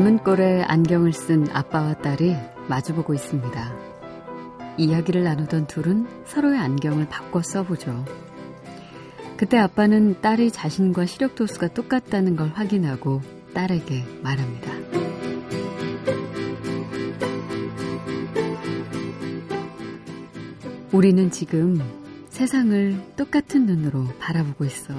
닮은 꼴에 안경을 쓴 아빠와 딸이 마주보고 있습니다. 이야기를 나누던 둘은 서로의 안경을 바꿔 써보죠. 그때 아빠는 딸이 자신과 시력 도수가 똑같다는 걸 확인하고 딸에게 말합니다. 우리는 지금 세상을 똑같은 눈으로 바라보고 있어.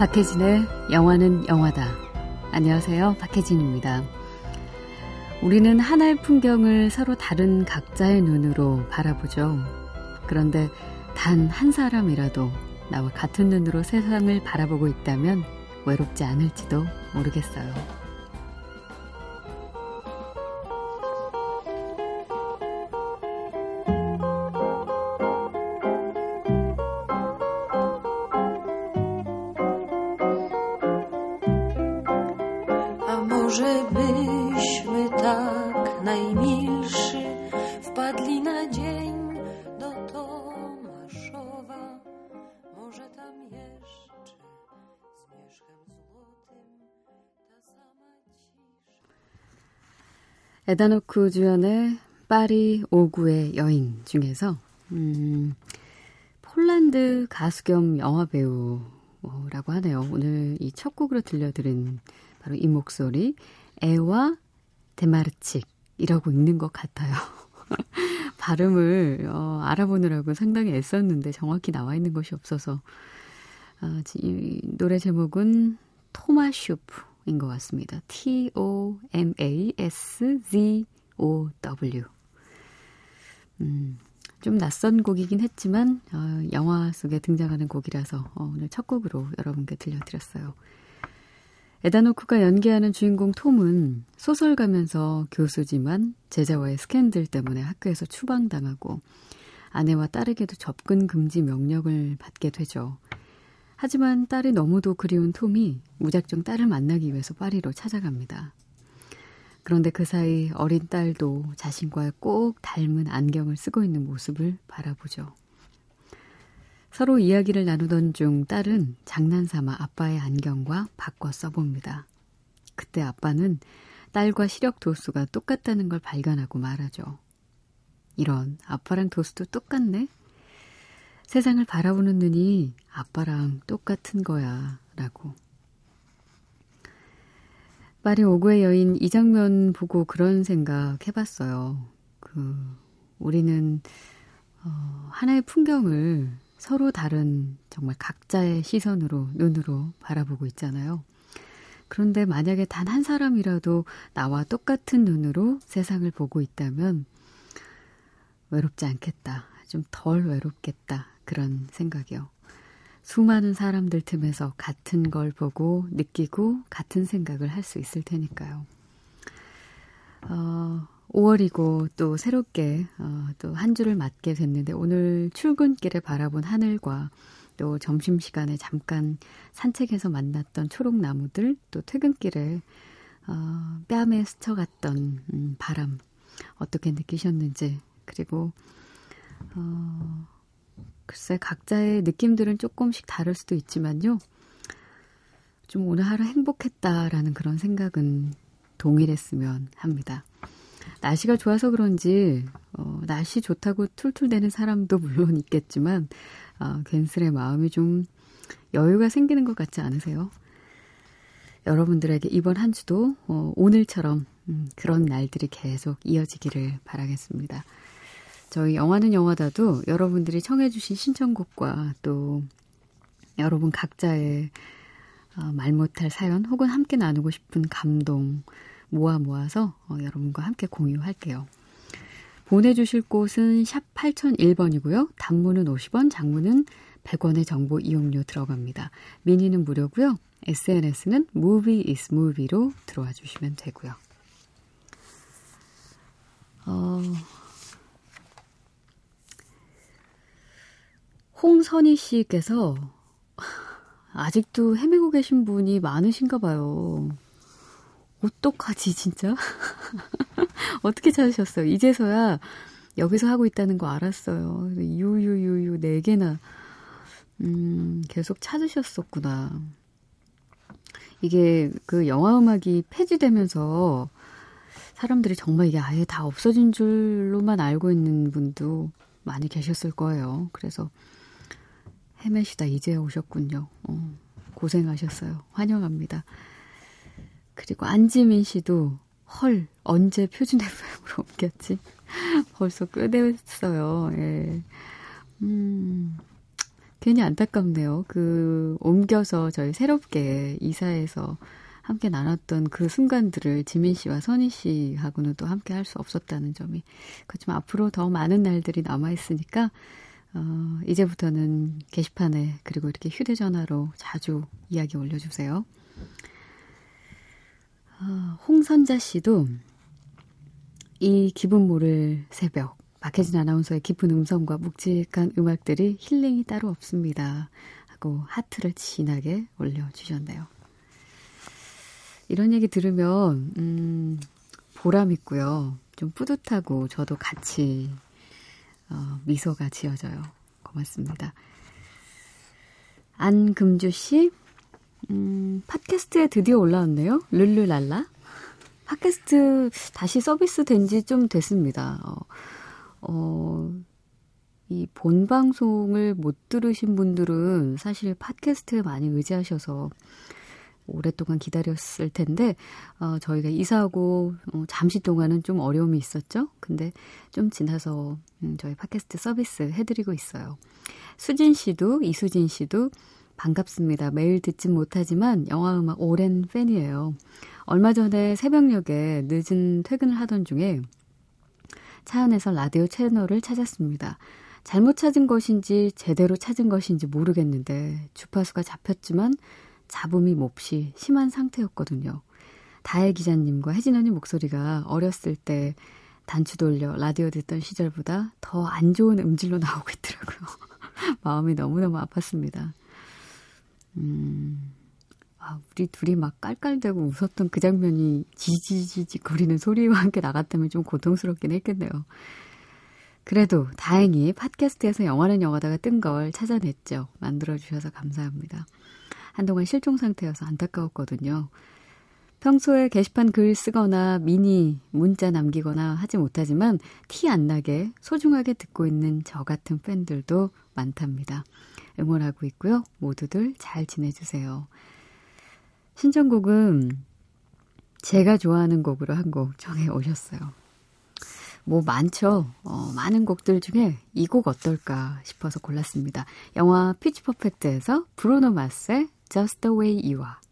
박혜진의 영화는 영화다. 안녕하세요. 박혜진입니다. 우리는 하나의 풍경을 서로 다른 각자의 눈으로 바라보죠. 그런데 단 한 사람이라도 나와 같은 눈으로 세상을 바라보고 있다면 외롭지 않을지도 모르겠어요. 에다노크 주연의 파리 5구의 여인 중에서 음, 폴란드 가수 겸 영화 배우라고 하네요. 오늘 이 첫 곡으로 들려드린 바로 이 목소리 에와 데마르칙이라고 읽는 것 같아요. 발음을 어, 알아보느라고 상당히 애썼는데 정확히 나와 있는 것이 없어서 어, 이 노래 제목은 토마슈프인 것 같습니다. T-O-M-A-S-Z-O-W 음, 좀 낯선 곡이긴 했지만 어, 영화 속에 등장하는 곡이라서 어, 오늘 첫 곡으로 여러분께 들려드렸어요. 에단 호크가 연기하는 주인공 톰은 소설가면서 교수지만 제자와의 스캔들 때문에 학교에서 추방당하고 아내와 딸에게도 접근 금지 명령을 받게 되죠. 하지만 딸이 너무도 그리운 톰이 무작정 딸을 만나기 위해서 파리로 찾아갑니다. 그런데 그 사이 어린 딸도 자신과 꼭 닮은 안경을 쓰고 있는 모습을 바라보죠. 서로 이야기를 나누던 중 딸은 장난삼아 아빠의 안경과 바꿔 써봅니다. 그때 아빠는 딸과 시력 도수가 똑같다는 걸 발견하고 말하죠. 이런 아빠랑 도수도 똑같네? 세상을 바라보는 눈이 아빠랑 똑같은 거야. 라고. 파리 오구의 여인 이 장면 보고 그런 생각 해봤어요. 그, 우리는, 어, 하나의 풍경을 서로 다른 정말 각자의 시선으로, 눈으로 바라보고 있잖아요. 그런데 만약에 단 한 사람이라도 나와 똑같은 눈으로 세상을 보고 있다면 외롭지 않겠다. 좀 덜 외롭겠다. 그런 생각이요. 수많은 사람들 틈에서 같은 걸 보고 느끼고 같은 생각을 할 수 있을 테니까요. 어, 5월이고 또 새롭게 어, 또 한 주를 맞게 됐는데 오늘 출근길에 바라본 하늘과 또 점심시간에 잠깐 산책해서 만났던 초록나무들 또 퇴근길에 어, 뺨에 스쳐갔던 음, 바람 어떻게 느끼셨는지 그리고 어, 글쎄 각자의 느낌들은 조금씩 다를 수도 있지만요. 좀 오늘 하루 행복했다라는 그런 생각은 동일했으면 합니다. 날씨가 좋아서 그런지 어, 날씨 좋다고 툴툴대는 사람도 물론 있겠지만 어, 괜스레 마음이 좀 여유가 생기는 것 같지 않으세요? 여러분들에게 이번 한 주도 어, 오늘처럼 음, 그런 날들이 계속 이어지기를 바라겠습니다. 저희 영화는 영화다도 여러분들이 청해주신 신청곡과 또 여러분 각자의 어, 말 못할 사연 혹은 함께 나누고 싶은 감동 모아 모아서 어, 여러분과 함께 공유할게요. 보내주실 곳은 샵 8001번이고요. 단문은 50원, 장문은 100원의 정보 이용료 들어갑니다. 미니는 무료고요. SNS는 movie is movie로 들어와 주시면 되고요. 어, 홍선희 씨께서 아직도 헤매고 계신 분이 많으신가 봐요. 어떡하지, 진짜? 어떻게 찾으셨어요? 이제서야 여기서 하고 있다는 거 알았어요. 유유유유 네 개나 음, 계속 찾으셨었구나. 이게 그 영화 음악이 폐지되면서 사람들이 정말 이게 아예 다 없어진 줄로만 알고 있는 분도 많이 계셨을 거예요. 그래서 헤매시다 이제 오셨군요. 어, 고생하셨어요. 환영합니다. 그리고 안지민 씨도 헐 언제 표준 FM으로 옮겼지? 벌써 꽤 됐어요. 예. 음, 괜히 안타깝네요. 그, 옮겨서 저희 새롭게 이사해서 함께 나눴던 그 순간들을 지민 씨와 선희 씨하고는 또 함께 할 수 없었다는 점이. 그렇지만 앞으로 더 많은 날들이 남아 있으니까, 어, 이제부터는 게시판에 그리고 이렇게 휴대전화로 자주 이야기 올려주세요. 어, 홍선자 씨도 이 기분 모를 새벽, 박혜진 아나운서의 깊은 음성과 묵직한 음악들이 힐링이 따로 없습니다. 하고 하트를 진하게 올려주셨네요. 이런 얘기 들으면, 음, 보람 있고요. 좀 뿌듯하고 저도 같이, 어, 미소가 지어져요. 고맙습니다. 안금주 씨, 음, 팟캐스트에 드디어 올라왔네요. 룰루랄라. 팟캐스트 다시 서비스 된 지 좀 됐습니다. 어, 어, 이 본방송을 못 들으신 분들은 사실 팟캐스트에 많이 의지하셔서 오랫동안 기다렸을 텐데, 어, 저희가 이사하고 어, 잠시 동안은 좀 어려움이 있었죠? 근데 좀 지나서 음, 저희 팟캐스트 서비스 해드리고 있어요. 수진 씨도, 이수진 씨도 반갑습니다. 매일 듣진 못하지만 영화 음악 오랜 팬이에요. 얼마 전에 새벽녘에 늦은 퇴근을 하던 중에 차 안에서 라디오 채널을 찾았습니다. 잘못 찾은 것인지 제대로 찾은 것인지 모르겠는데 주파수가 잡혔지만 잡음이 몹시 심한 상태였거든요. 다혜 기자님과 혜진 언니 목소리가 어렸을 때 단추 돌려 라디오 듣던 시절보다 더 안 좋은 음질로 나오고 있더라고요. 마음이 너무너무 아팠습니다. 음, 아, 우리 둘이 막 깔깔대고 웃었던 그 장면이 지지지지 거리는 소리와 함께 나갔다면 좀 고통스럽긴 했겠네요. 그래도 다행히 팟캐스트에서 영화는 영화다가 뜬 걸 찾아냈죠. 만들어주셔서 감사합니다. 한동안 실종 상태여서 안타까웠거든요. 평소에 게시판 글 쓰거나 미니 문자 남기거나 하지 못하지만 티 안 나게 소중하게 듣고 있는 저 같은 팬들도 많답니다. 응원하고 있고요. 모두들 잘 지내주세요. 신청곡은 제가 좋아하는 곡으로 한 곡 정해 오셨어요. 뭐 많죠. 어, 많은 곡들 중에 이 곡 어떨까 싶어서 골랐습니다. 영화 피치 퍼펙트에서 브루노 마스의 Just the Way You Are.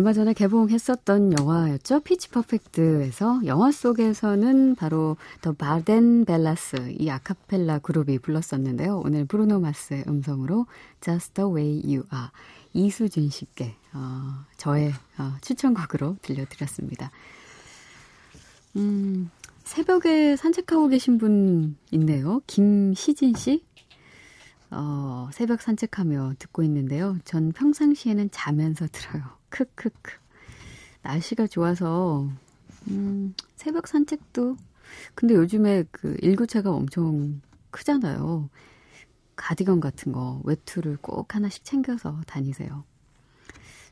얼마 전에 개봉했었던 영화였죠. 피치 퍼펙트에서 영화 속에서는 바로 더 바덴 벨라스 이 아카펠라 그룹이 불렀었는데요. 오늘 브루노 마스의 음성으로 Just the Way You Are 이수진 씨께 어, 저의 어, 추천곡으로 들려드렸습니다. 음, 새벽에 산책하고 계신 분 있네요. 김시진 씨. 어, 새벽 산책하며 듣고 있는데요. 전 평상시에는 자면서 들어요. 크크크. 날씨가 좋아서, 음, 새벽 산책도, 근데 요즘에 그 일교차가 엄청 크잖아요. 가디건 같은 거, 외투를 꼭 하나씩 챙겨서 다니세요.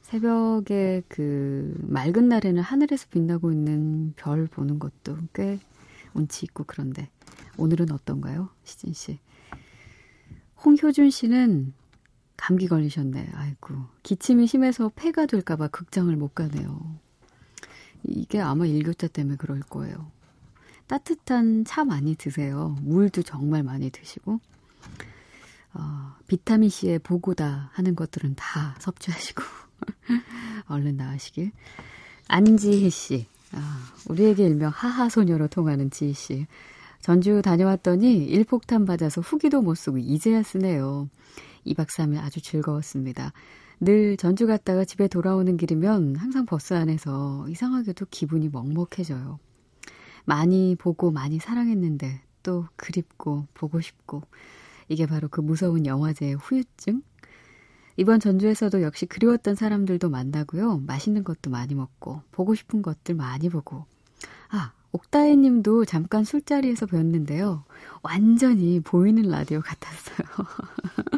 새벽에 그 맑은 날에는 하늘에서 빛나고 있는 별 보는 것도 꽤 운치 있고 그런데 오늘은 어떤가요? 시진 씨. 홍효준 씨는 감기 걸리셨네. 아이고. 기침이 심해서 폐가 될까봐 극장을 못 가네요. 이게 아마 일교차 때문에 그럴 거예요. 따뜻한 차 많이 드세요. 물도 정말 많이 드시고. 어, 비타민 C의 보고다 하는 것들은 다 섭취하시고 얼른 나으시길. 안지희 씨, 아, 우리에게 일명 하하소녀로 통하는 지희 씨. 전주 다녀왔더니 일폭탄 맞아서 후기도 못 쓰고 이제야 쓰네요. 2박 3일 아주 즐거웠습니다. 늘 전주 갔다가 집에 돌아오는 길이면 항상 버스 안에서 이상하게도 기분이 먹먹해져요. 많이 보고 많이 사랑했는데 또 그립고 보고 싶고 이게 바로 그 무서운 영화제의 후유증? 이번 전주에서도 역시 그리웠던 사람들도 만나고요. 맛있는 것도 많이 먹고 보고 싶은 것들 많이 보고 아 옥다혜 님도 잠깐 술자리에서 뵀는데요. 완전히 보이는 라디오 같았어요.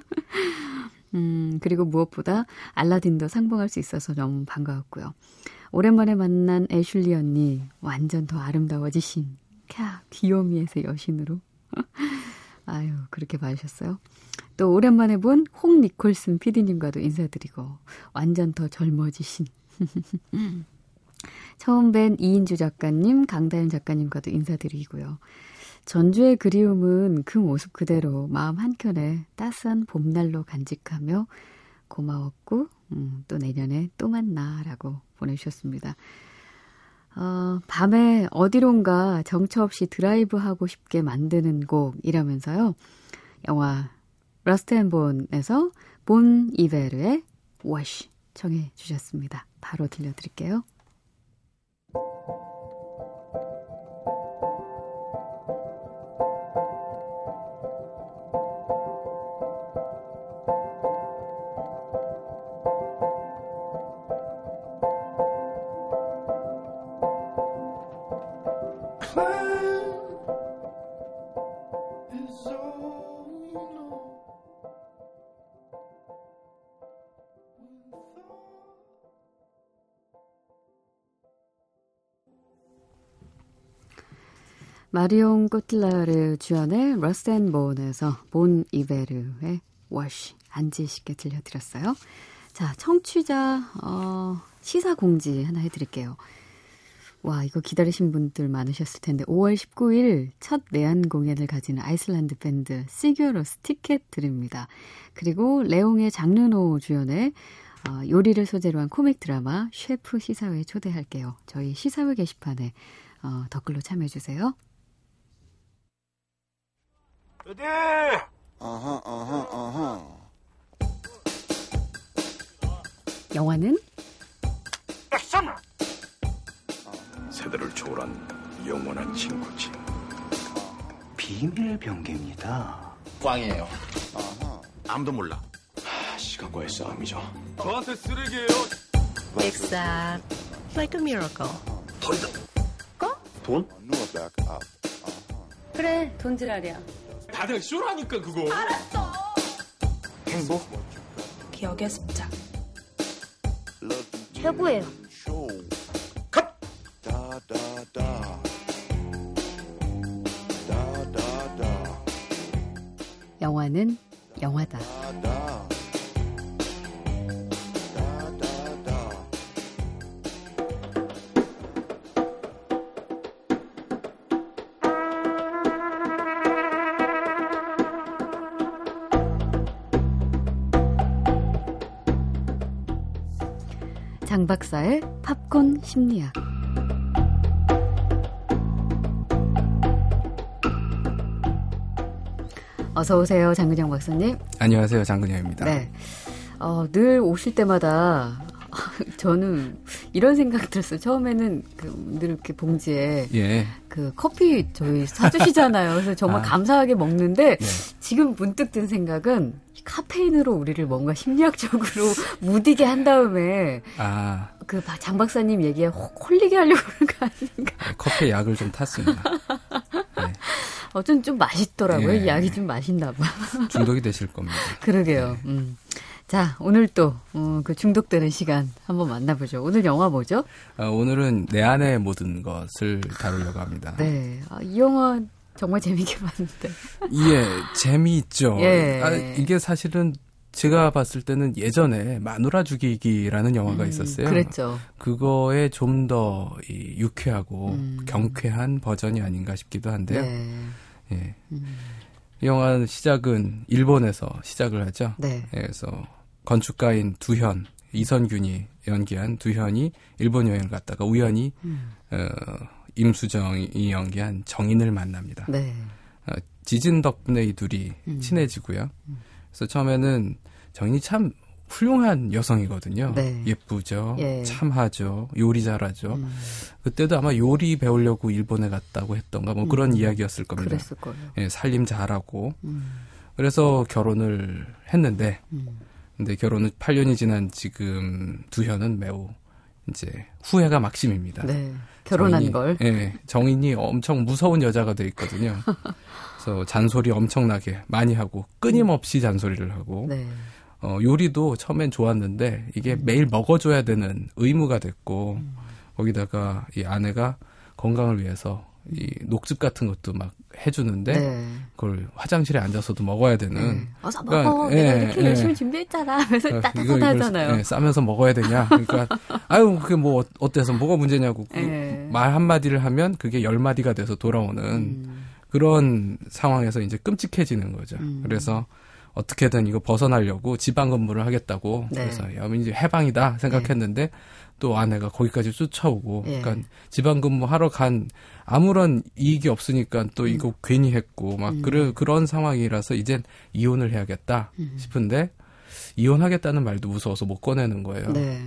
음, 그리고 무엇보다 알라딘도 상봉할 수 있어서 너무 반가웠고요. 오랜만에 만난 애슐리 언니, 완전 더 아름다워지신, 캬, 귀요미에서 여신으로. 아유, 그렇게 봐주셨어요. 또 오랜만에 본 홍 니콜슨 PD님과도 인사드리고, 완전 더 젊어지신. 처음 뵌 이인주 작가님, 강다현 작가님과도 인사드리고요. 전주의 그리움은 그 모습 그대로 마음 한켠에 따스한 봄날로 간직하며 고마웠고, 음, 또 내년에 또 만나라고 보내주셨습니다. 어, 밤에 어디론가 정처 없이 드라이브 하고 싶게 만드는 곡이라면서요. 영화 러스트 앤 본에서 본 이베르의 Wash 청해 주셨습니다. 바로 들려드릴게요. 마리옹 꼬띠아르 주연의 러스트 앤 본에서 본 이베르의 Wash 안지 씨께 들려드렸어요. 자, 청취자 어, 시사 공지 하나 해드릴게요. 와, 이거 기다리신 분들 많으셨을 텐데 5월 19일 첫 내한 공연을 가지는 아이슬란드 밴드 시규어 로스 티켓 드립니다. 그리고 레옹의 장 르노 주연의 어, 요리를 소재로 한 코믹 드라마 셰프 시사회에 초대할게요. 저희 시사회 게시판에 어, 댓글로 참여해주세요. 어디? 어허, 어허, 어허. 영화는? 액션! 세대를 초월한 영원한 친구지. 비밀 병기입니다. 꽝이에요. 아무도 몰라. 하, 시간과의 싸움이죠. 저한테 쓰레기예요. Except like a miracle. 돈이다. 거? 돈? 그래, 돈지랄이야. 다들 쇼라니까 그거. 알았어. 행복? 기억의 습작. 최고예요. 컷! 영화는 영화다. 장 박사의 팝콘 심리학. 어서 오세요, 장근영 박사님. 안녕하세요, 장근영입니다. 네. 어, 늘 오실 때마다 저는 이런 생각 들었어요. 처음에는 그 늘 이렇게 봉지에 예. 그 커피 저희 사주시잖아요. 그래서 정말 아. 감사하게 먹는데 네. 지금 문득 든 생각은 카페인으로 우리를 뭔가 심리학적으로 무디게 한 다음에 아, 그장 박사님 얘기에 호- 홀리게 하려고 그런 거 아닌가. 커피 약을 좀 탔습니다. 네, 어쩐 좀 맛있더라고요. 예. 이 약이 좀 맛있나 봐. 중독이 되실 겁니다. 그러게요. 음. 자, 오늘 또, 어, 그 중독되는 시간 한번 만나보죠. 오늘 영화 뭐죠? 어, 오늘은 내 안의 모든 것을 다루려고 합니다. 네. 아, 이 영화 정말 재밌게 봤는데. 예, 재미있죠. 예. 아, 이게 사실은 제가 봤을 때는 예전에 마누라 죽이기라는 영화가 음, 있었어요. 그랬죠. 그거에 좀 더 유쾌하고 음. 경쾌한 버전이 아닌가 싶기도 한데요. 네. 예. 음. 이 영화는 시작은 일본에서 시작을 하죠. 네. 예, 그래서 건축가인 두현, 이선균이 연기한 두현이 일본 여행을 갔다가 우연히 음. 어, 임수정이 연기한 정인을 만납니다. 네. 어, 지진 덕분에 이 둘이 음. 친해지고요. 그래서 처음에는 정인이 참 훌륭한 여성이거든요. 네. 예쁘죠. 예. 참하죠. 요리 잘하죠. 음. 그때도 아마 요리 배우려고 일본에 갔다고 했던가 뭐 그런 음. 이야기였을 겁니다. 그랬을 거예요. 예, 살림 잘하고 음. 그래서 결혼을 했는데 음. 근데 결혼은 8년이 지난 지금 두현은 매우 이제 후회가 막심입니다. 네. 결혼한 정인이- 걸. 예, 정인이 엄청 무서운 여자가 돼 있거든요. 그래서 잔소리 엄청나게 많이 하고 끊임없이 잔소리를 하고 네. 어, 요리도 처음엔 좋았는데 이게 음. 매일 먹어줘야 되는 의무가 됐고 거기다가 이 아내가 건강을 위해서 이 녹즙 같은 것도 막 해주는데 네. 그걸 화장실에 앉아서도 먹어야 되는 네. 어서 먹어. 그러니까, 내가 예, 이렇게 예. 열심히 준비했잖아. 어, 이거 따뜻하잖아요. 이걸, 예, 싸면서 먹어야 되냐? 그러니까 아유 그게 뭐 어때서 뭐가 문제냐고 그 예. 말 한 마디를 하면 그게 열 마디가 돼서 돌아오는 음. 그런 상황에서 이제 끔찍해지는 거죠. 음. 그래서 어떻게든 이거 벗어나려고 지방 근무를 하겠다고 네. 그래서 야 이제 해방이다 생각했는데 또 아내가 거기까지 쫓아오고 예. 그러니까 지방 근무하러 간 아무런 이익이 없으니까 또 이거 괜히 했고 막 음. 그런 그런 상황이라서 이젠 이혼을 해야겠다 음. 싶은데 이혼하겠다는 말도 무서워서 못 꺼내는 거예요. 네.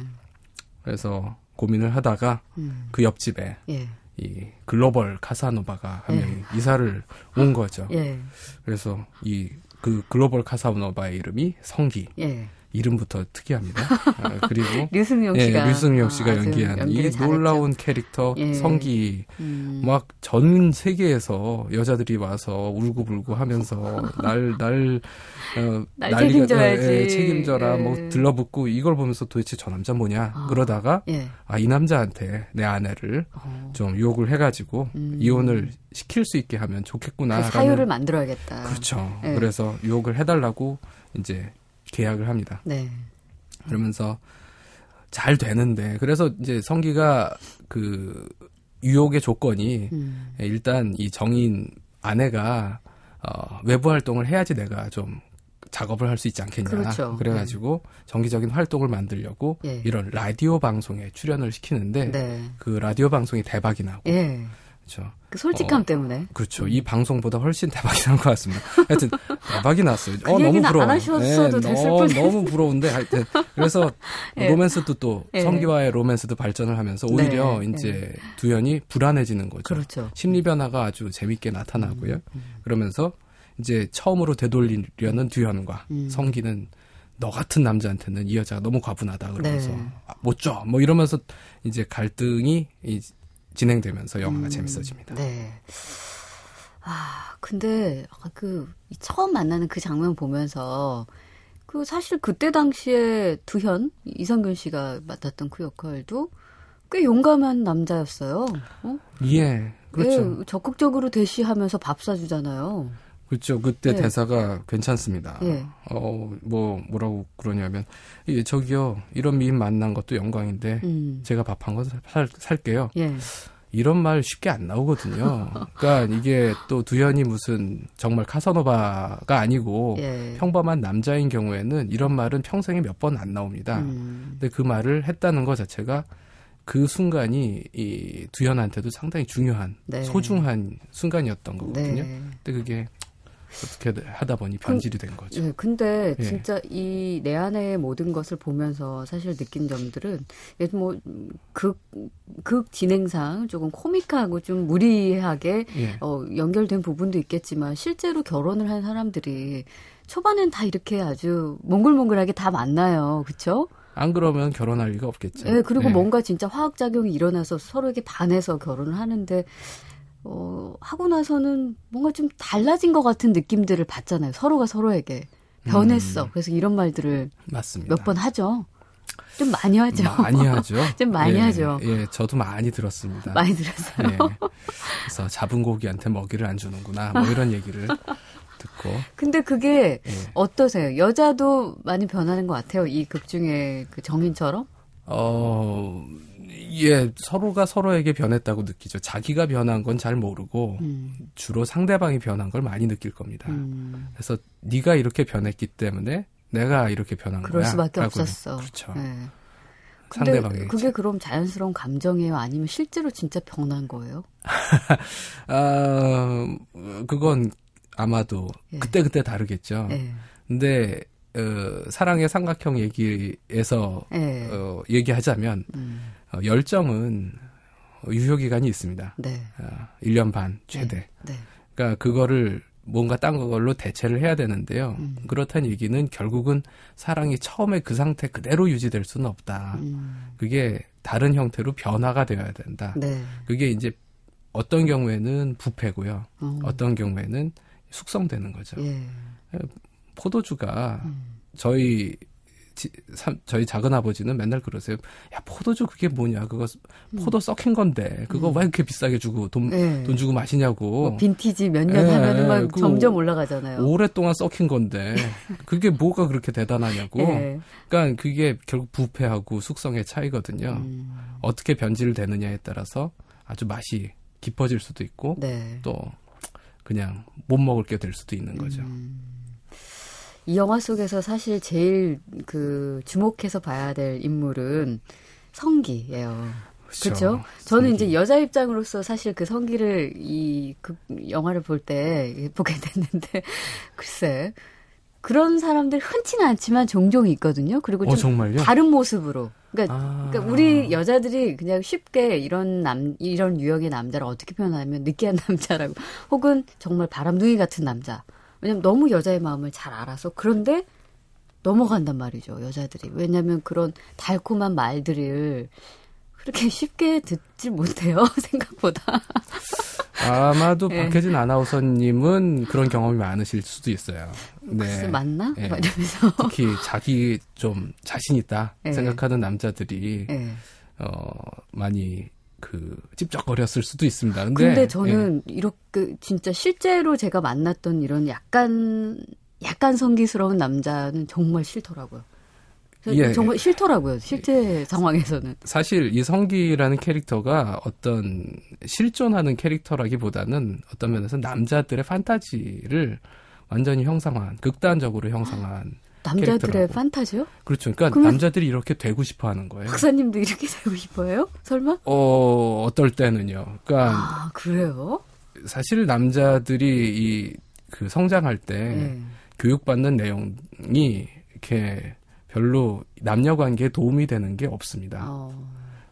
그래서 고민을 하다가 음. 그 옆집에 예. 이 글로벌 카사노바가 한 예. 명이 이사를 온 거죠. 예. 그래서 이 그 글로벌 카사노바의 이름이 성기. 예. 이름부터 특이합니다. 아, 그리고 류승용 예, 씨가 류승용 씨가 아, 아주 연기한 이. 놀라운 캐릭터 예. 성기 음. 막전 세계에서 여자들이 와서 울고불고 하면서 날 날 어, 날 난리가- 책임져야지. 예, 책임져라 예. 뭐 들러붙고 이걸 보면서 도대체 저 남자 뭐냐 아. 그러다가 예. 아이 남자한테 내 아내를 어. 좀 유혹을 해가지고 음. 이혼을 시킬 수 있게 하면 좋겠구나라는 그 사유를 만들어야겠다. 그렇죠. 예. 그래서 유혹을 해달라고 이제 계약을 합니다. 네. 그러면서 잘 되는데 그래서 이제 성기가 그 유혹의 조건이 음. 일단 이 정인 아내가 어, 외부 활동을 해야지 내가 좀 작업을 할 수 있지 않겠냐. 그렇죠. 래가지고 정기적인 활동을 만들려고 예. 이런 라디오 방송에 출연을 시키는데 네. 그 라디오 방송이 대박이 나고 예. 그렇죠. 그 솔직함 어, 때문에. 그렇죠. 이 방송보다 훨씬 대박이 난 것 같습니다. 하여튼 대박이 났어요. 그 어, 너무 부러워. 안 하셨어도 됐을 너무, 뻔했어요. 너무 부러운데 하여튼 그래서 예. 로맨스도 또 예. 성기와의 로맨스도 발전을 하면서 오히려 네, 이제 두현이 불안해지는 거죠. 그렇죠. 심리 변화가 아주 재밌게 나타나고요. 음, 그러면서 이제 처음으로 되돌리려는 두현과 음. 성기는 너 같은 남자한테는 이 여자가 너무 과분하다 그러면서 네. 아, 못 줘. 뭐 이러면서 이제 갈등이 이- 진행되면서 영화가 음. 재밌어집니다. 네. 아, 근데 그 처음 만나는 그 장면 보면서 그 사실 그때 당시에 두현 이성균 씨가 맡았던 그 역할도 꽤 용감한 남자였어요. 어? 예, 그렇죠. 예, 적극적으로 대시하면서 밥 사주잖아요. 그렇죠. 그때 예. 대사가 괜찮습니다. 예. 어, 뭐, 뭐라고 그러냐면, 예, 저기요, 이런 미인 만난 것도 영광인데, 음. 제가 밥한건 살게요. 예. 이런 말 쉽게 안 나오거든요. 그러니까 이게 또 두현이 무슨 정말 카사노바가 아니고, 예. 평범한 남자인 경우에는 이런 말은 평생에 몇 번 안 나옵니다. 음. 근데 그 말을 했다는 것 자체가 그 순간이 이 두현한테도 상당히 중요한, 네. 소중한 순간이었던 거거든요. 네. 근데 그게 어떻게 하다 보니 변질이 된 거죠. 예, 근데 예. 진짜 이 내 안의 모든 것을 보면서 사실 느낀 점들은 예를 뭐극 극 진행상 조금 코믹하고 좀 무리하게 예. 어, 연결된 부분도 있겠지만 실제로 결혼을 한 사람들이 초반엔 다 이렇게 아주 몽글몽글하게 다 만나요, 그렇죠? 안 그러면 결혼할 리가 없겠죠. 예, 그리고 예. 뭔가 진짜 화학 작용이 일어나서 서로에게 반해서 결혼을 하는데 어, 하고 나서는 뭔가 좀 달라진 것 같은 느낌들을 받잖아요. 서로가 서로에게 변했어. 음. 그래서 이런 말들을. 몇 번 하죠. 좀 많이 하죠. 많이 하죠. 좀 많이 예, 하죠. 예, 저도 많이 들었습니다. 많이 들었어요. 예. 그래서 잡은 고기한테 먹이를 안 주는구나. 뭐 이런 얘기를 듣고. 근데 그게 예. 어떠세요? 여자도 많이 변하는 것 같아요. 이 극 중에 그 정인처럼? 어, 예, 서로가 서로에게 변했다고 느끼죠. 자기가 변한 건 잘 모르고 음, 주로 상대방이 변한 걸 많이 느낄 겁니다. 음. 그래서 네가 이렇게 변했기 때문에 내가 이렇게 변한 그럴 거야. 수밖에 라고 없었어. 그렇죠. 네. 상대방이 그게 그럼 자연스러운 감정이에요? 아니면 실제로 진짜 변한 거예요? 아, 그건 아마도 예. 그때그때 다르겠죠. 예. 근데 어, 사랑의 삼각형 얘기에서 예. 어, 얘기하자면 음, 어, 열정은 유효 기간이 있습니다. 네. 어, 1년 반 최대. 네. 그러니까 그거를 뭔가 딴 걸로 대체를 해야 되는데요. 음. 그렇다는 얘기는 결국은 사랑이 처음에 그 상태 그대로 유지될 수는 없다. 음, 그게 다른 형태로 변화가 되어야 된다. 네. 그게 이제 어떤 경우에는 부패고요. 어, 어떤 경우에는 숙성되는 거죠. 예. 포도주가 음. 저희 지- 삼- 저희 작은 아버지는 맨날 그러세요. 야 포도주 그게 뭐냐? 그거 포도 썩힌 건데 그거 음. 왜 이렇게 비싸게 주고 돈, 네. 돈 주고 마시냐고. 뭐 빈티지 몇년 예, 하면은 막 그 점점 올라가잖아요. 오랫동안 썩힌 건데 그게 뭐가 그렇게 대단하냐고. 예. 그러니까 그게 결국 부패하고 숙성의 차이거든요. 음, 어떻게 변질을 되느냐에 따라서 아주 맛이 깊어질 수도 있고 네. 또 그냥 못 먹을 게 될 수도 있는 거죠. 음. 이 영화 속에서 사실 제일 그 주목해서 봐야 될 인물은 성기예요. 그렇죠. 저는 성기. 이제 여자 입장으로서 사실 그 성기를 이 그 영화를 볼 때 보게 됐는데 글쎄 그런 사람들 흔치는 않지만 종종 있거든요. 그리고 어좀 정말요? 다른 모습으로. 그러니까, 아. 그러니까 우리 여자들이 그냥 쉽게 이런 남 이런 유형의 남자를 어떻게 표현하면 느끼한 남자라고 혹은 정말 바람둥이 같은 남자. 왜냐면 너무 여자의 마음을 잘 알아서 그런데 넘어간단 말이죠 여자들이. 왜냐하면 그런 달콤한 말들을 그렇게 쉽게 듣지 못해요 생각보다. 아마도 예. 박혜진 아나운서님은 그런 경험이 많으실 수도 있어요. 네. 맞나? 이러면서. 특히 자기 좀 자신 있다 예. 생각하는 남자들이 예. 어 많이 그 찝쩍거렸을 수도 있습니다. 근데, 근데 예. 저는 이렇게 진짜 실제로 제가 만났던 이런 약간 약간 성기스러운 남자는 정말 싫더라고요. 예. 정말 싫더라고요. 실제 상황에서는. 사실 이 성기라는 캐릭터가 어떤 실존하는 캐릭터라기보다는 어떤 면에서 남자들의 판타지를 완전히 형상화한 극단적으로 형상화한 남자들의 캐릭터라고. 판타지요? 그렇죠. 그러니까 남자들이 이렇게 되고 싶어 하는 거예요. 박사님도 이렇게 되고 싶어요? 설마? 어 어떨 때는요. 그러니까 아 그래요? 사실 남자들이 이 그 성장할 때 네. 교육받는 내용이 이렇게 별로 남녀 관계에 도움이 되는 게 없습니다. 어,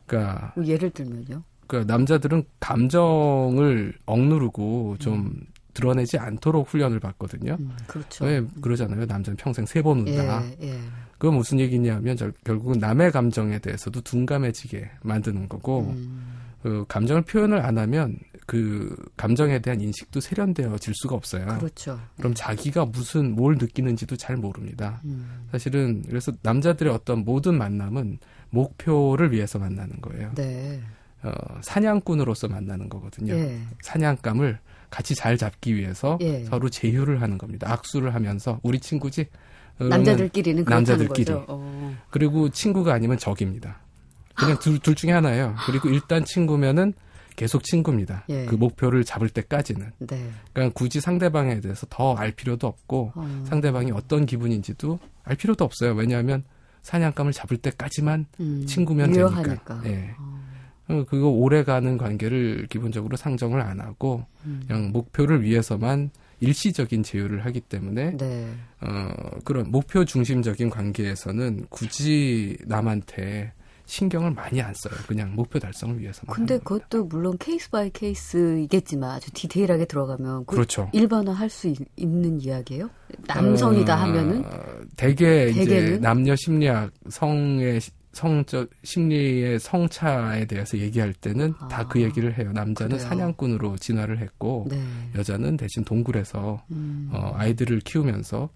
그러니까, 뭐 예를 들면요. 그러니까 남자들은 감정을 억누르고 좀 드러내지 않도록 훈련을 받거든요. 음, 그렇죠. 왜 그러잖아요. 남자는 평생 세 번 운다. 예, 예. 그건 무슨 얘기냐면 절- 결국은 남의 감정에 대해서도 둔감해지게 만드는 거고 음, 그 감정을 표현을 안 하면 그 감정에 대한 인식도 세련되어질 수가 없어요. 그렇죠. 그럼 자기가 무슨 뭘 느끼는지도 잘 모릅니다. 음, 사실은 그래서 남자들의 어떤 모든 만남은 목표를 위해서 만나는 거예요. 네. 어, 사냥꾼으로서 만나는 거거든요. 예. 사냥감을 같이 잘 잡기 위해서 예. 서로 제휴를 하는 겁니다. 악수를 하면서 우리 친구지? 그러면 남자들끼리는 남자들끼리. 거죠. 어. 그리고 친구가 아니면 적입니다. 그냥 둘, 둘 중에 하나예요. 그리고 일단 친구면은 계속 친구입니다. 예. 그 목표를 잡을 때까지는. 네. 그러니까 굳이 상대방에 대해서 더 알 필요도 없고 어. 상대방이 어떤 기분인지도 알 필요도 없어요. 왜냐하면 사냥감을 잡을 때까지만 음, 친구면 유효하니까. 되니까. 예. 어. 어, 그거 오래가는 관계를 기본적으로 상정을 안 하고 음. 그냥 목표를 위해서만 일시적인 제휴를 하기 때문에 네. 어, 그런 목표 중심적인 관계에서는 굳이 남한테 신경을 많이 안 써요. 그냥 목표 달성을 위해서만. 근데. 그것도 물론 case by case이겠지만 아주 디테일하게 들어가면 그 그렇죠. 일반화 할 수 있 는 이야기예요? 남성이다 어, 하면은 대개 이제? 남녀 심리학 성의 시- 성적 심리의 성차에 대해서 얘기할 때는 다그 아, 얘기를 해요. 남자는 그래요? 사냥꾼으로 진화를 했고 네. 여자는 대신 동굴에서 음. 어, 아이들을 키우면서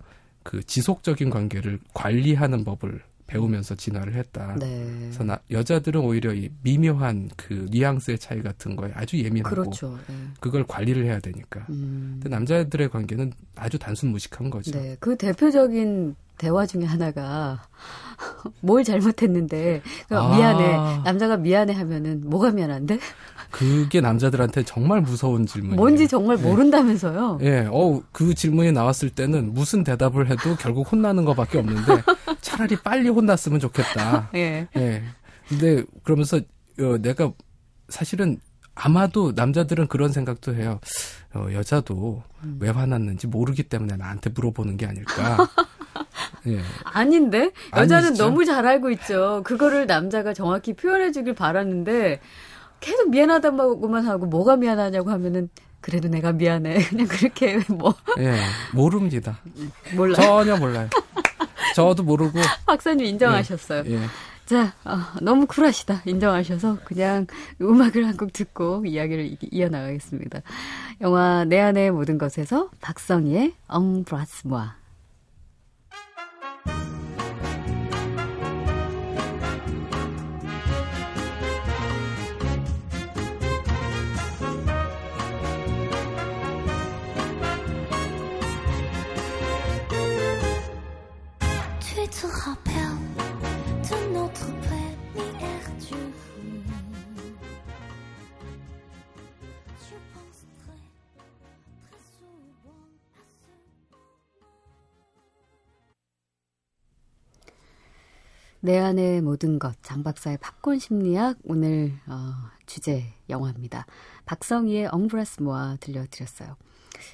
그 지속적인 관계를 관리하는 법을 배우면서 진화를 했다. 네. 그래서 나- 여자들은 오히려 이 미묘한 그 뉘앙스의 차이 같은 거에 아주 예민하고 그렇죠. 네. 그걸 관리를 해야 되니까. 음. 근데 남자들의 관계는 아주 단순 무식한 거죠. 네. 그 대표적인 대화 중에 하나가 뭘 잘못했는데 그러니까 아. 미안해 남자가 미안해 하면은 뭐가 미안한데 그게 남자들한테 정말 무서운 질문이에요. 뭔지 정말 모른다면서요. 예, 어, 그 질문이 나왔을 때는 무슨 대답을 해도 결국 혼나는 것밖에 없는데 차라리 빨리 혼났으면 좋겠다. 예. 예. 근데 그러면서 어, 내가 사실은 아마도 남자들은 그런 생각도 해요. 어, 여자도 음. 왜 화났는지 모르기 때문에 나한테 물어보는 게 아닐까. 예. 아닌데 여자는 아니시죠? 너무 잘 알고 있죠. 그거를 남자가 정확히 표현해주길 바랐는데 계속 미안하다고만 하고 뭐가 미안하냐고 하면은 그래도 내가 미안해 그냥 그렇게 뭐 예. 모릅니다. 몰라. 전혀 몰라요. 저도 모르고. 박사님 인정하셨어요. 예. 자, 어, 너무 쿨하시다. 인정하셔서 그냥 음악을 한 곡 듣고 이야기를 이- 이어나가겠습니다. 영화 내 안의 모든 것에서 박성희의 엉브라스모아. 내 안의 모든 것 장박사의 팝콘 심리학 오늘 어, 주제 영화입니다. 박성희의 엉브라스 모아 들려드렸어요.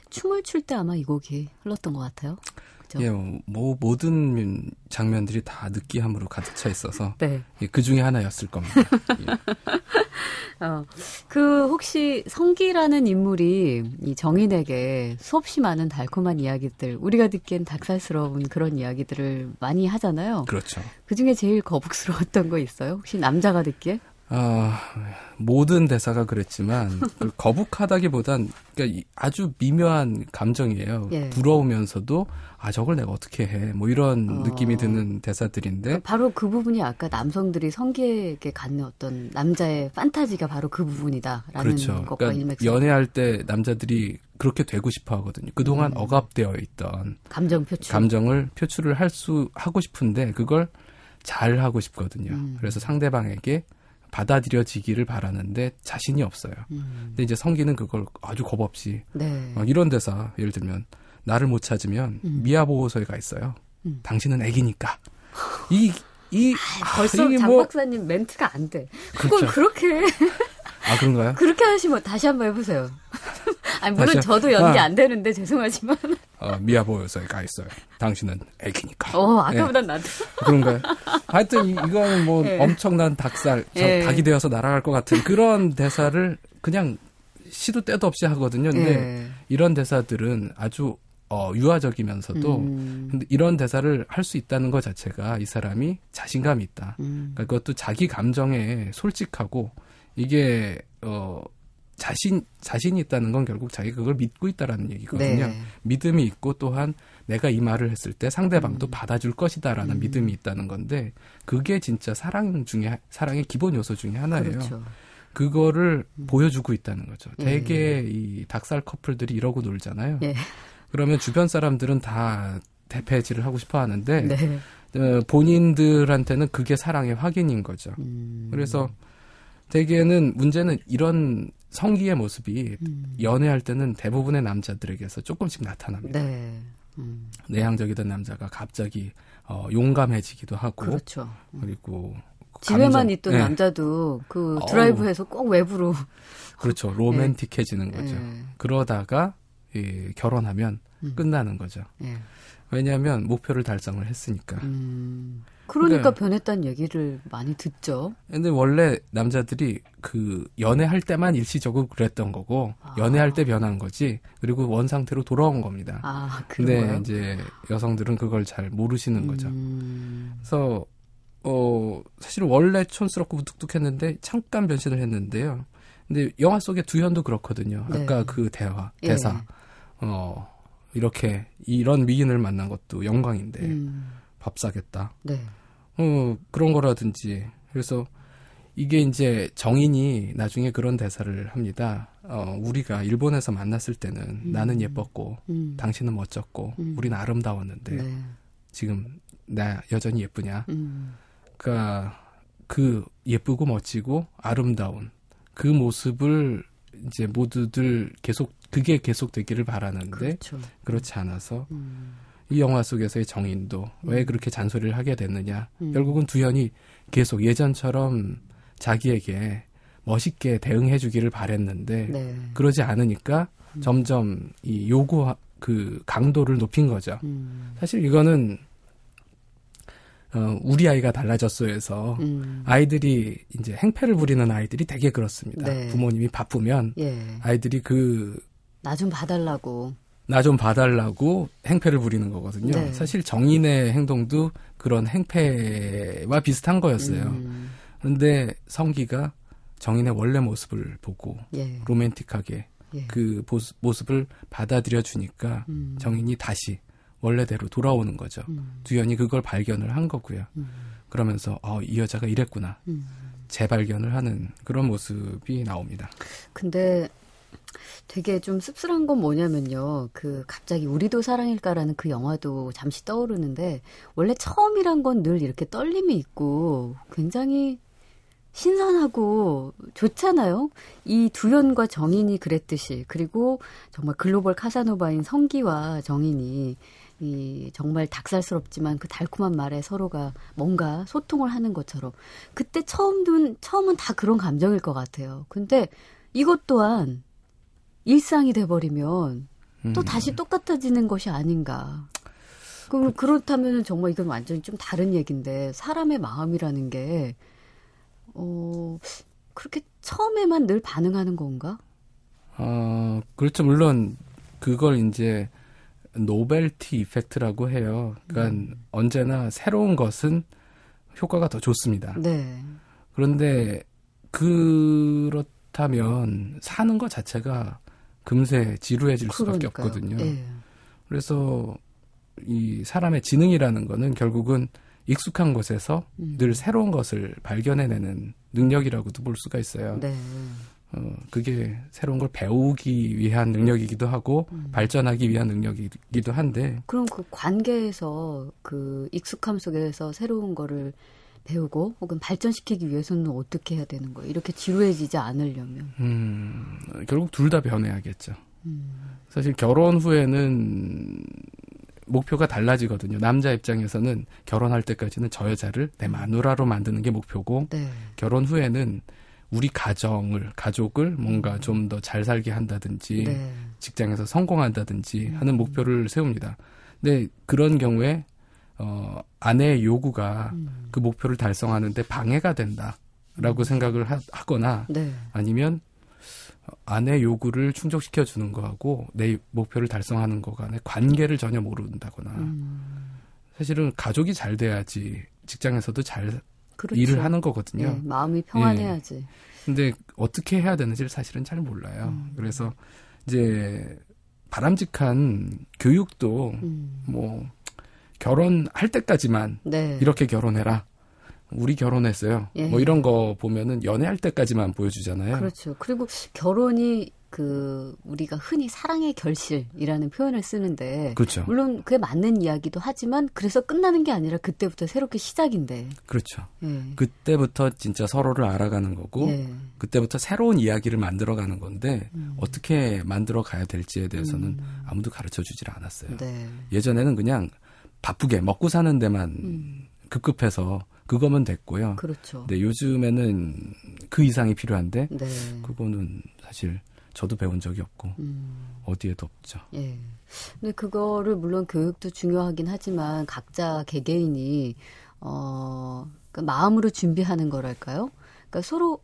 춤을 출 때 아마 이 곡이 흘렀던 것 같아요. 그죠? 예, 뭐 모든 장면들이 다 느끼함으로 가득 차 있어서 네. 예, 그 중에 하나였을 겁니다. 예. 어, 그 혹시 성기라는 인물이 이 정인에게 수없이 많은 달콤한 이야기들, 우리가 듣기엔 닭살스러운 그런 이야기들을 많이 하잖아요. 그렇죠. 그 중에 제일 거북스러웠던 거 있어요? 혹시 남자가 듣기에? 아, 모든 대사가 그랬지만 그 거북하다기보단 그러니까 이- 아주 미묘한 감정이에요. 예. 부러우면서도 아 저걸 내가 어떻게 해? 뭐 이런 어. 느낌이 드는 대사들인데 바로 그 부분이 아까 남성들이 성기에게 갖는 어떤 남자의 판타지가 바로 그 부분이다라는 그렇죠. 것과 그러니까 일맥상 연애할 때 남자들이 그렇게 되고 싶어 하거든요. 그동안 억압되어 있던 감정 표출. 감정을 표출을 할 수 하고 싶은데 그걸 잘 하고 싶거든요. 음. 그래서 상대방에게 받아들여지기를 바라는데 자신이 없어요. 음, 근데 이제 성기는 그걸 아주 겁 없이 네. 막 이런 대사 예를 들면 나를 못 찾으면 음. 미아 보호소에 가 있어요. 음. 당신은 애기니까. 이 이 벌써 이게 장뭐 박사님 멘트가 안 돼. 그걸 그렇죠. 그렇게 아 그런가요? 그렇게 하시면 다시 한번 해보세요. 아니 물론 다시요? 저도 연기 아. 안 되는데 죄송하지만. 어, 미아 보호소에 가 있어요. 당신은 애기니까. 어 예, 아까보단 나도. 그런가요? 하여튼 이- 이거는 뭐 예. 엄청난 닭살, 저 예. 닭이 되어서 날아갈 것 같은 그런 대사를 그냥 시도 때도 없이 하거든요. 근데 예. 이런 대사들은 아주 어, 유아적이면서도 음, 근데 이런 대사를 할 수 있다는 것 자체가 이 사람이 자신감이 있다. 음, 그러니까 그것도 자기 감정에 솔직하고 이게 어 자신 자신이 있다는 건 결국 자기가 그걸 믿고 있다라는 얘기거든요. 네. 믿음이 있고 또한 내가 이 말을 했을 때 상대방도 음. 받아줄 것이다라는 믿음이 있다는 건데 그게 진짜 사랑 중에 사랑의 기본 요소 중에 하나예요. 그렇죠. 그거를 보여주고 있다는 거죠. 예. 대개 이 닭살 커플들이 이러고 놀잖아요. 예. 그러면 주변 사람들은 다 대패질을 하고 싶어 하는데 네. 어, 본인들한테는 그게 사랑의 확인인 거죠. 음, 그래서 대개는 문제는 이런 성기의 모습이 음, 연애할 때는 대부분의 남자들에게서 조금씩 나타납니다. 네. 음, 내향적이던 남자가 갑자기 어, 용감해지기도 하고 그렇죠. 그리고 집에만 감정- 있던 네, 남자도 그 어우. 드라이브에서 꼭 외부로. 그렇죠 로맨틱해지는 거죠. 예. 그러다가 이, 결혼하면 음. 끝나는 거죠. 예. 왜냐하면 목표를 달성을 했으니까. 음, 그러니까 네. 변했다는 얘기를 많이 듣죠. 근데 원래 남자들이 그 연애할 때만 일시적으로 그랬던 거고 연애할 때 변한 거지 그리고 원 상태로 돌아온 겁니다. 아, 그런 근데 거요? 이제 여성들은 그걸 잘 모르시는 거죠. 음, 그래서 어 사실 원래 촌스럽고 무뚝뚝했는데 잠깐 변신을 했는데요. 근데 영화 속의 두현도 그렇거든요. 네. 아까 그 대화 예. 대사 어 이렇게 이런 미인을 만난 것도 영광인데 음, 밥 사겠다. 네. 어, 그런 거라든지. 그래서 이게 이제 정인이 나중에 그런 대사를 합니다. 어, 우리가 일본에서 만났을 때는 나는 예뻤고, 음, 당신은 멋졌고, 음. 우린 아름다웠는데, 네. 지금 나 여전히 예쁘냐. 음. 그러니까 그 예쁘고 멋지고 아름다운 그 모습을 이제 모두들 계속 그게 계속 되기를 바라는데 그렇죠. 그렇지 않아서 음. 이 영화 속에서의 정인도 왜 그렇게 잔소리를 하게 됐느냐. 음. 결국은 두현이 계속 예전처럼 자기에게 멋있게 대응해 주기를 바랬는데 네. 그러지 않으니까 점점 이 요구 그 강도를 높인 거죠. 음. 사실 이거는 어, 우리 아이가 달라졌어에서 음. 아이들이 이제 행패를 부리는 아이들이 되게 그렇습니다. 네. 부모님이 바쁘면 예. 아이들이 그 나 좀 봐달라고. 나 좀 봐달라고 행패를 부리는 거거든요. 네. 사실 정인의 행동도 그런 행패와 비슷한 거였어요. 음. 그런데 성기가 정인의 원래 모습을 보고 예. 로맨틱하게 예. 그 보스- 모습 을 받아들여 주니까 음. 정인이 다시 원래대로 돌아오는 거죠. 음. 두현이 그걸 발견을 한 거고요. 음. 그러면서 어, 이 여자가 이랬구나. 음. 재발견을 하는 그런 모습이 나옵니다. 근데 되게 좀 씁쓸한 건 뭐냐면요. 그 갑자기 우리도 사랑일까라는 그 영화도 잠시 떠오르는데 원래 처음이란 건 늘 이렇게 떨림이 있고 굉장히 신선하고 좋잖아요. 이 두현과 정인이 그랬듯이 그리고 정말 글로벌 카사노바인 성기와 정인이 이 정말 닭살스럽지만 그 달콤한 말에 서로가 뭔가 소통을 하는 것처럼 그때 처음은 처음은 다 그런 감정일 것 같아요. 근데 이것 또한 일상이 돼버리면 또 음. 다시 똑같아지는 것이 아닌가. 그럼 그렇다면 정말 이건 완전히 좀 다른 얘기인데 사람의 마음이라는 게 어, 그렇게 처음에만 늘 반응하는 건가? 어, 그렇죠. 물론 그걸 이제 novelty effect라고 해요. 그러니까 음. 언제나 새로운 것은 효과가 더 좋습니다. 네. 그런데 그렇다면 사는 것 자체가 금세 지루해질 수밖에 그러니까요. 없거든요. 예. 그래서 이 사람의 지능이라는 거는 결국은 익숙한 곳에서 음. 늘 새로운 것을 발견해내는 능력이라고도 볼 수가 있어요. 네. 어, 그게 새로운 걸 배우기 위한 능력이기도 하고 음. 발전하기 위한 능력이기도 한데 그럼 그 관계에서 그 익숙함 속에서 새로운 거를 배우고 혹은 발전시키기 위해서는 어떻게 해야 되는 거예요? 이렇게 지루해지지 않으려면. 음, 결국 둘 다 변해야겠죠. 음. 사실 결혼 후에는 목표가 달라지거든요. 남자 입장에서는 결혼할 때까지는 저 여자를 내 마누라로 만드는 게 목표고 네. 결혼 후에는 우리 가정을 가족을 뭔가 좀 더 잘 살게 한다든지 네. 직장에서 성공한다든지 하는 목표를 세웁니다. 근데 그런 경우에 어, 아내의 요구가 음. 그 목표를 달성하는데 방해가 된다라고 생각을 하, 하거나 네. 아니면 아내 요구를 충족시켜 주는 거하고 내 목표를 달성하는 거 간의 관계를 전혀 모른다거나 음. 사실은 가족이 잘 돼야지 직장에서도 잘 그렇죠. 일을 하는 거거든요. 예, 마음이 평안해야지. 근데 어떻게 해야 되는지를 사실은 잘 몰라요. 음. 그래서 이제 바람직한 교육도 음. 뭐 결혼할 때까지만 네. 이렇게 결혼해라. 우리 결혼했어요. 예. 뭐 이런 거 보면은 연애할 때까지만 보여주잖아요. 그렇죠. 그리고 결혼이 그 우리가 흔히 사랑의 결실이라는 표현을 쓰는데 그렇죠. 물론 그게 맞는 이야기도 하지만 그래서 끝나는 게 아니라 그때부터 새롭게 시작인데. 그렇죠. 예. 그때부터 진짜 서로를 알아가는 거고 예. 그때부터 새로운 이야기를 만들어가는 건데 음. 어떻게 만들어 가야 될지에 대해서는 음. 아무도 가르쳐 주질 않았어요. 네. 예전에는 그냥 바쁘게 먹고 사는 데만 음. 급급해서 그거면 됐고요. 그렇죠. 근데 요즘에는 그 이상이 필요한데 네. 그거는 사실 저도 배운 적이 없고 음. 어디에도 없죠. 예. 근데 그거를 물론 교육도 중요하긴 하지만 각자 개개인이 어 그러니까 마음으로 준비하는 거랄까요? 그러니까 서로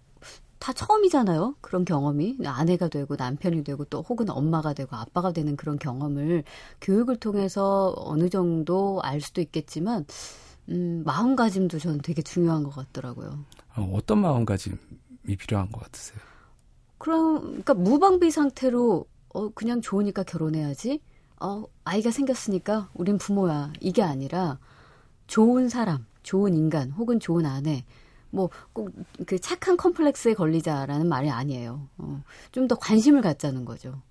다 처음이잖아요. 그런 경험이 아내가 되고 남편이 되고 또 혹은 엄마가 되고 아빠가 되는 그런 경험을 교육을 통해서 어느 정도 알 수도 있겠지만 음, 마음가짐도 저는 되게 중요한 것 같더라고요. 어, 어떤 마음가짐이 필요한 것 같으세요? 그럼 그러니까 무방비 상태로 어 그냥 좋으니까 결혼해야지. 어 아이가 생겼으니까 우린 부모야. 이게 아니라 좋은 사람, 좋은 인간 혹은 좋은 아내 뭐 꼭 그 착한 컴플렉스에 걸리자라는 말이 아니에요. 어, 좀 더 관심을 갖자는 거죠.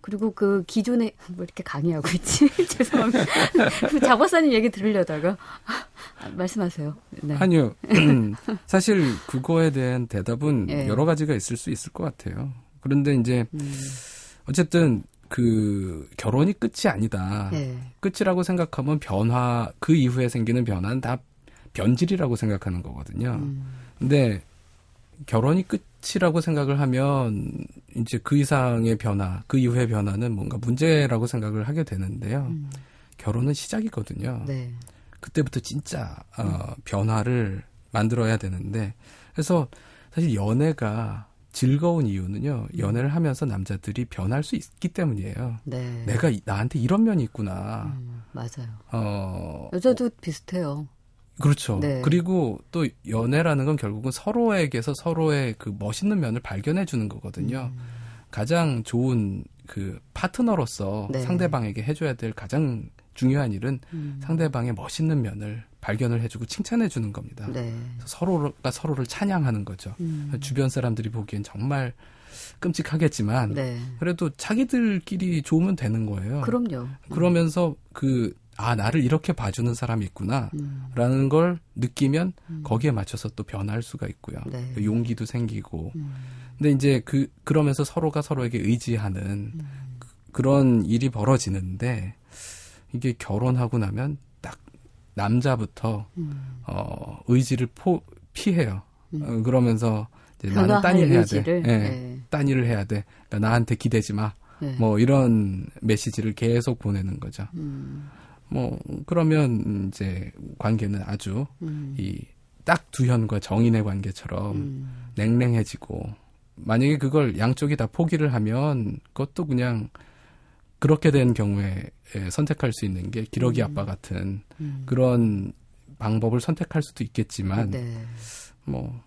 그리고 그 기존에 뭐 이렇게 강의하고 있지 죄송합니다. 그 작업사님 얘기 들으려다가 아, 말씀하세요. 네. 아니요. 사실 그거에 대한 대답은 예. 여러 가지가 있을 수 있을 것 같아요. 그런데 이제 음, 어쨌든 그 결혼이 끝이 아니다. 네. 끝이라고 생각하면 변화 그 이후에 생기는 변화는 다 변질이라고 생각하는 거거든요. 음, 근데 결혼이 끝이라고 생각을 하면 이제 그 이상의 변화, 그 이후의 변화는 뭔가 문제라고 생각을 하게 되는데요. 음, 결혼은 시작이거든요. 네. 그때부터 진짜 어, 변화를 만들어야 되는데 그래서 사실 연애가 즐거운 이유는요. 연애를 하면서 남자들이 변할 수 있기 때문이에요. 네. 내가 이- 나한테 이런 면이 있구나. 음, 맞아요. 어 여자도 비슷해요. 그렇죠. 네. 그리고 또 연애라는 건 결국은 서로에게서 서로의 그 멋있는 면을 발견해 주는 거거든요. 음. 가장 좋은 그 파트너로서 네. 상대방에게 해줘야 될 가장 중요한 일은 음, 상대방의 멋있는 면을 발견을 해주고 칭찬해 주는 겁니다. 네. 서로가 서로를 찬양하는 거죠. 음, 주변 사람들이 보기엔 정말 끔찍하겠지만 네. 그래도 자기들끼리 좋으면 되는 거예요. 그럼요. 그러면서 그 아 나를 이렇게 봐주는 사람이 있구나. 음, 라는 걸 느끼면 음. 거기에 맞춰서 또 변할 수가 있고요. 네. 용기도 생기고. 음, 근데 이제 그 그러면서 서로가 서로에게 의지하는 음. 그- 그런 일이 벌어지는데 이게 결혼하고 나면 딱 남자부터 음. 어 의지를 포 피해요. 음. 어, 그러면서 이제 나는 딴 일 해야 의지를, 돼. 예. 네. 딴 일을 해야 돼. 그러니까 나한테 기대지 마. 네. 뭐 이런 메시지를 계속 보내는 거죠. 음, 뭐 그러면 이제 관계는 아주 음, 이딱 두 현과 정인의 관계처럼 음, 냉랭해지고 만약에 그걸 양쪽이 다 포기를 하면 그것도 그냥 그렇게 된 경우에 예, 선택할 수 있는 게 기러기 아빠 같은 음. 그런 방법을 선택할 수도 있겠지만 네. 뭐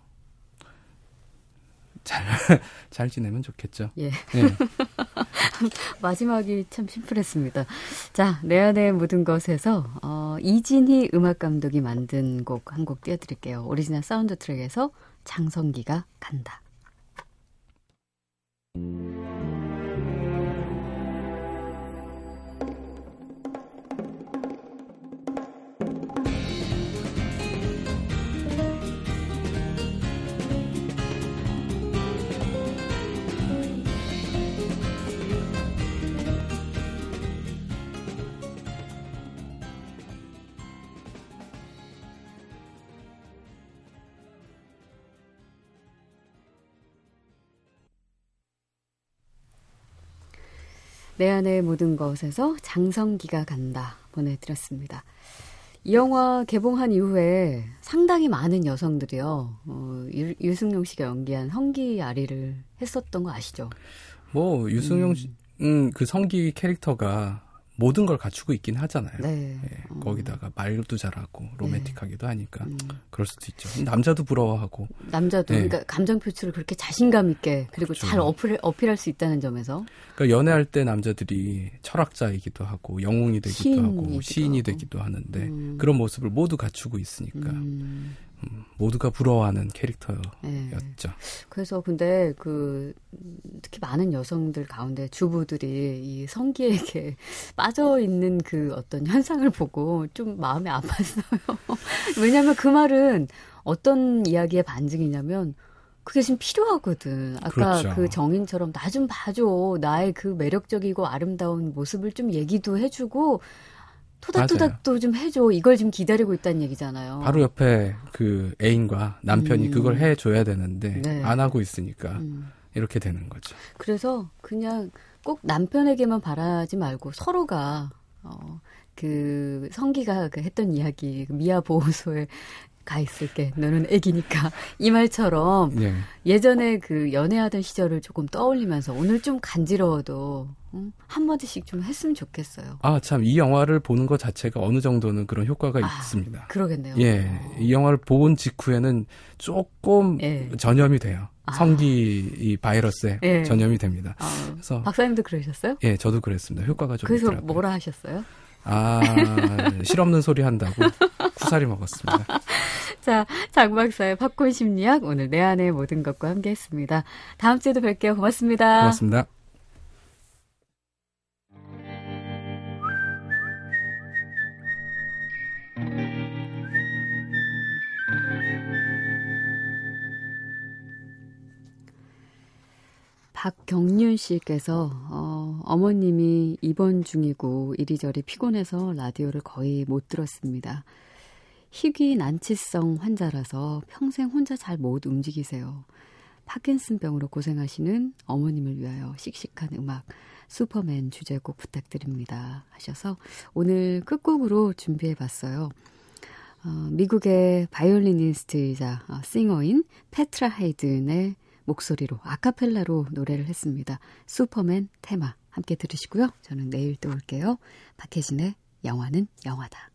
잘, 잘 지내면 좋겠죠. 예. 예. 마지막이 참 심플했습니다. 자, 내 아내의 모든 것에서 어, 이진희 음악 감독이 만든 곡한곡 띄워드릴게요. 오리지널 사운드 트랙에서 장성기가 간다. 내 안의 모든 것에서 장성기가 간다 보내드렸습니다. 이 영화 개봉한 이후에 상당히 많은 여성들이요, 어, 유, 유승용 씨가 연기한 성기 아리를 했었던 거 아시죠? 뭐 유승용 씨, 음, 그 성기 캐릭터가 모든 걸 갖추고 있긴 하잖아요. 네. 예, 어, 거기다가 말도 잘하고 로맨틱하기도 하니까 음, 그럴 수도 있죠. 남자도 부러워하고 남자도 네. 그러니까 감정 표출을 그렇게 자신감 있게 그리고 그렇죠. 잘 어필, 어필할 수 있다는 점에서 그러니까 연애할 때 남자들이 철학자이기도 하고 영웅이 되기도 시인이기도 하고 시인이 하고. 되기도 하는데 음. 그런 모습을 모두 갖추고 있으니까 음, 음, 모두가 부러워하는 네. 캐릭터였죠. 그래서 근데 그 음, 특히 많은 여성들 가운데 주부들이 이 성기에게 빠져 있는 그 어떤 현상을 보고 좀 마음이 아팠어요. 왜냐하면 그 말은 어떤 이야기의 반증이냐면 그게 지금 필요하거든. 아까 그렇죠. 그 정인처럼 나 좀 봐줘. 나의 그 매력적이고 아름다운 모습을 좀 얘기도 해주고 토닥토닥도 좀 해줘. 이걸 지금 기다리고 있다는 얘기잖아요. 바로 옆에 그 애인과 남편이 음. 그걸 해줘야 되는데 네. 안 하고 있으니까 음. 이렇게 되는 거죠. 그래서 그냥 꼭 남편에게만 바라지 말고 서로가 어, 그 성기가 그 했던 이야기 그 미아 보호소에 가 있을게 너는 애기니까 이 말처럼 예. 예전에 그 연애하던 시절을 조금 떠올리면서 오늘 좀 간지러워도 음, 한 마디씩 좀 했으면 좋겠어요. 아, 참, 이 영화를 보는 것 자체가 어느 정도는 그런 효과가 아, 있습니다. 그러겠네요. 예, 이 영화를 본 직후에는 조금 예. 전염이 돼요. 아. 성기 이 바이러스에 예. 전염이 됩니다. 아, 그래서 박사님도 그러셨어요? 예, 저도 그랬습니다. 효과가 좀 그래서 있더라고요. 뭐라 하셨어요? 아, 실없는 소리 한다고 쿠사리 먹었습니다. 자, 장 박사의 팝콘 심리학 오늘 내 안의 모든 것과 함께 했습니다. 다음 주에도 뵐게요. 고맙습니다. 고맙습니다. 박경륜 씨께서 어, 어머님이 입원 중이고 이리저리 피곤해서 라디오를 거의 못 들었습니다. 희귀 난치성 환자라서 평생 혼자 잘 못 움직이세요. 파킨슨병으로 고생하시는 어머님을 위하여 씩씩한 음악 슈퍼맨 주제곡 부탁드립니다 하셔서 오늘 끝곡으로 준비해 봤어요. 어, 미국의 바이올리니스트이자 어, 싱어인 페트라 하이든의 목소리로 아카펠라로 노래를 했습니다. 슈퍼맨 테마 함께 들으시고요. 저는 내일 또 올게요. 박혜진의 영화는 영화다.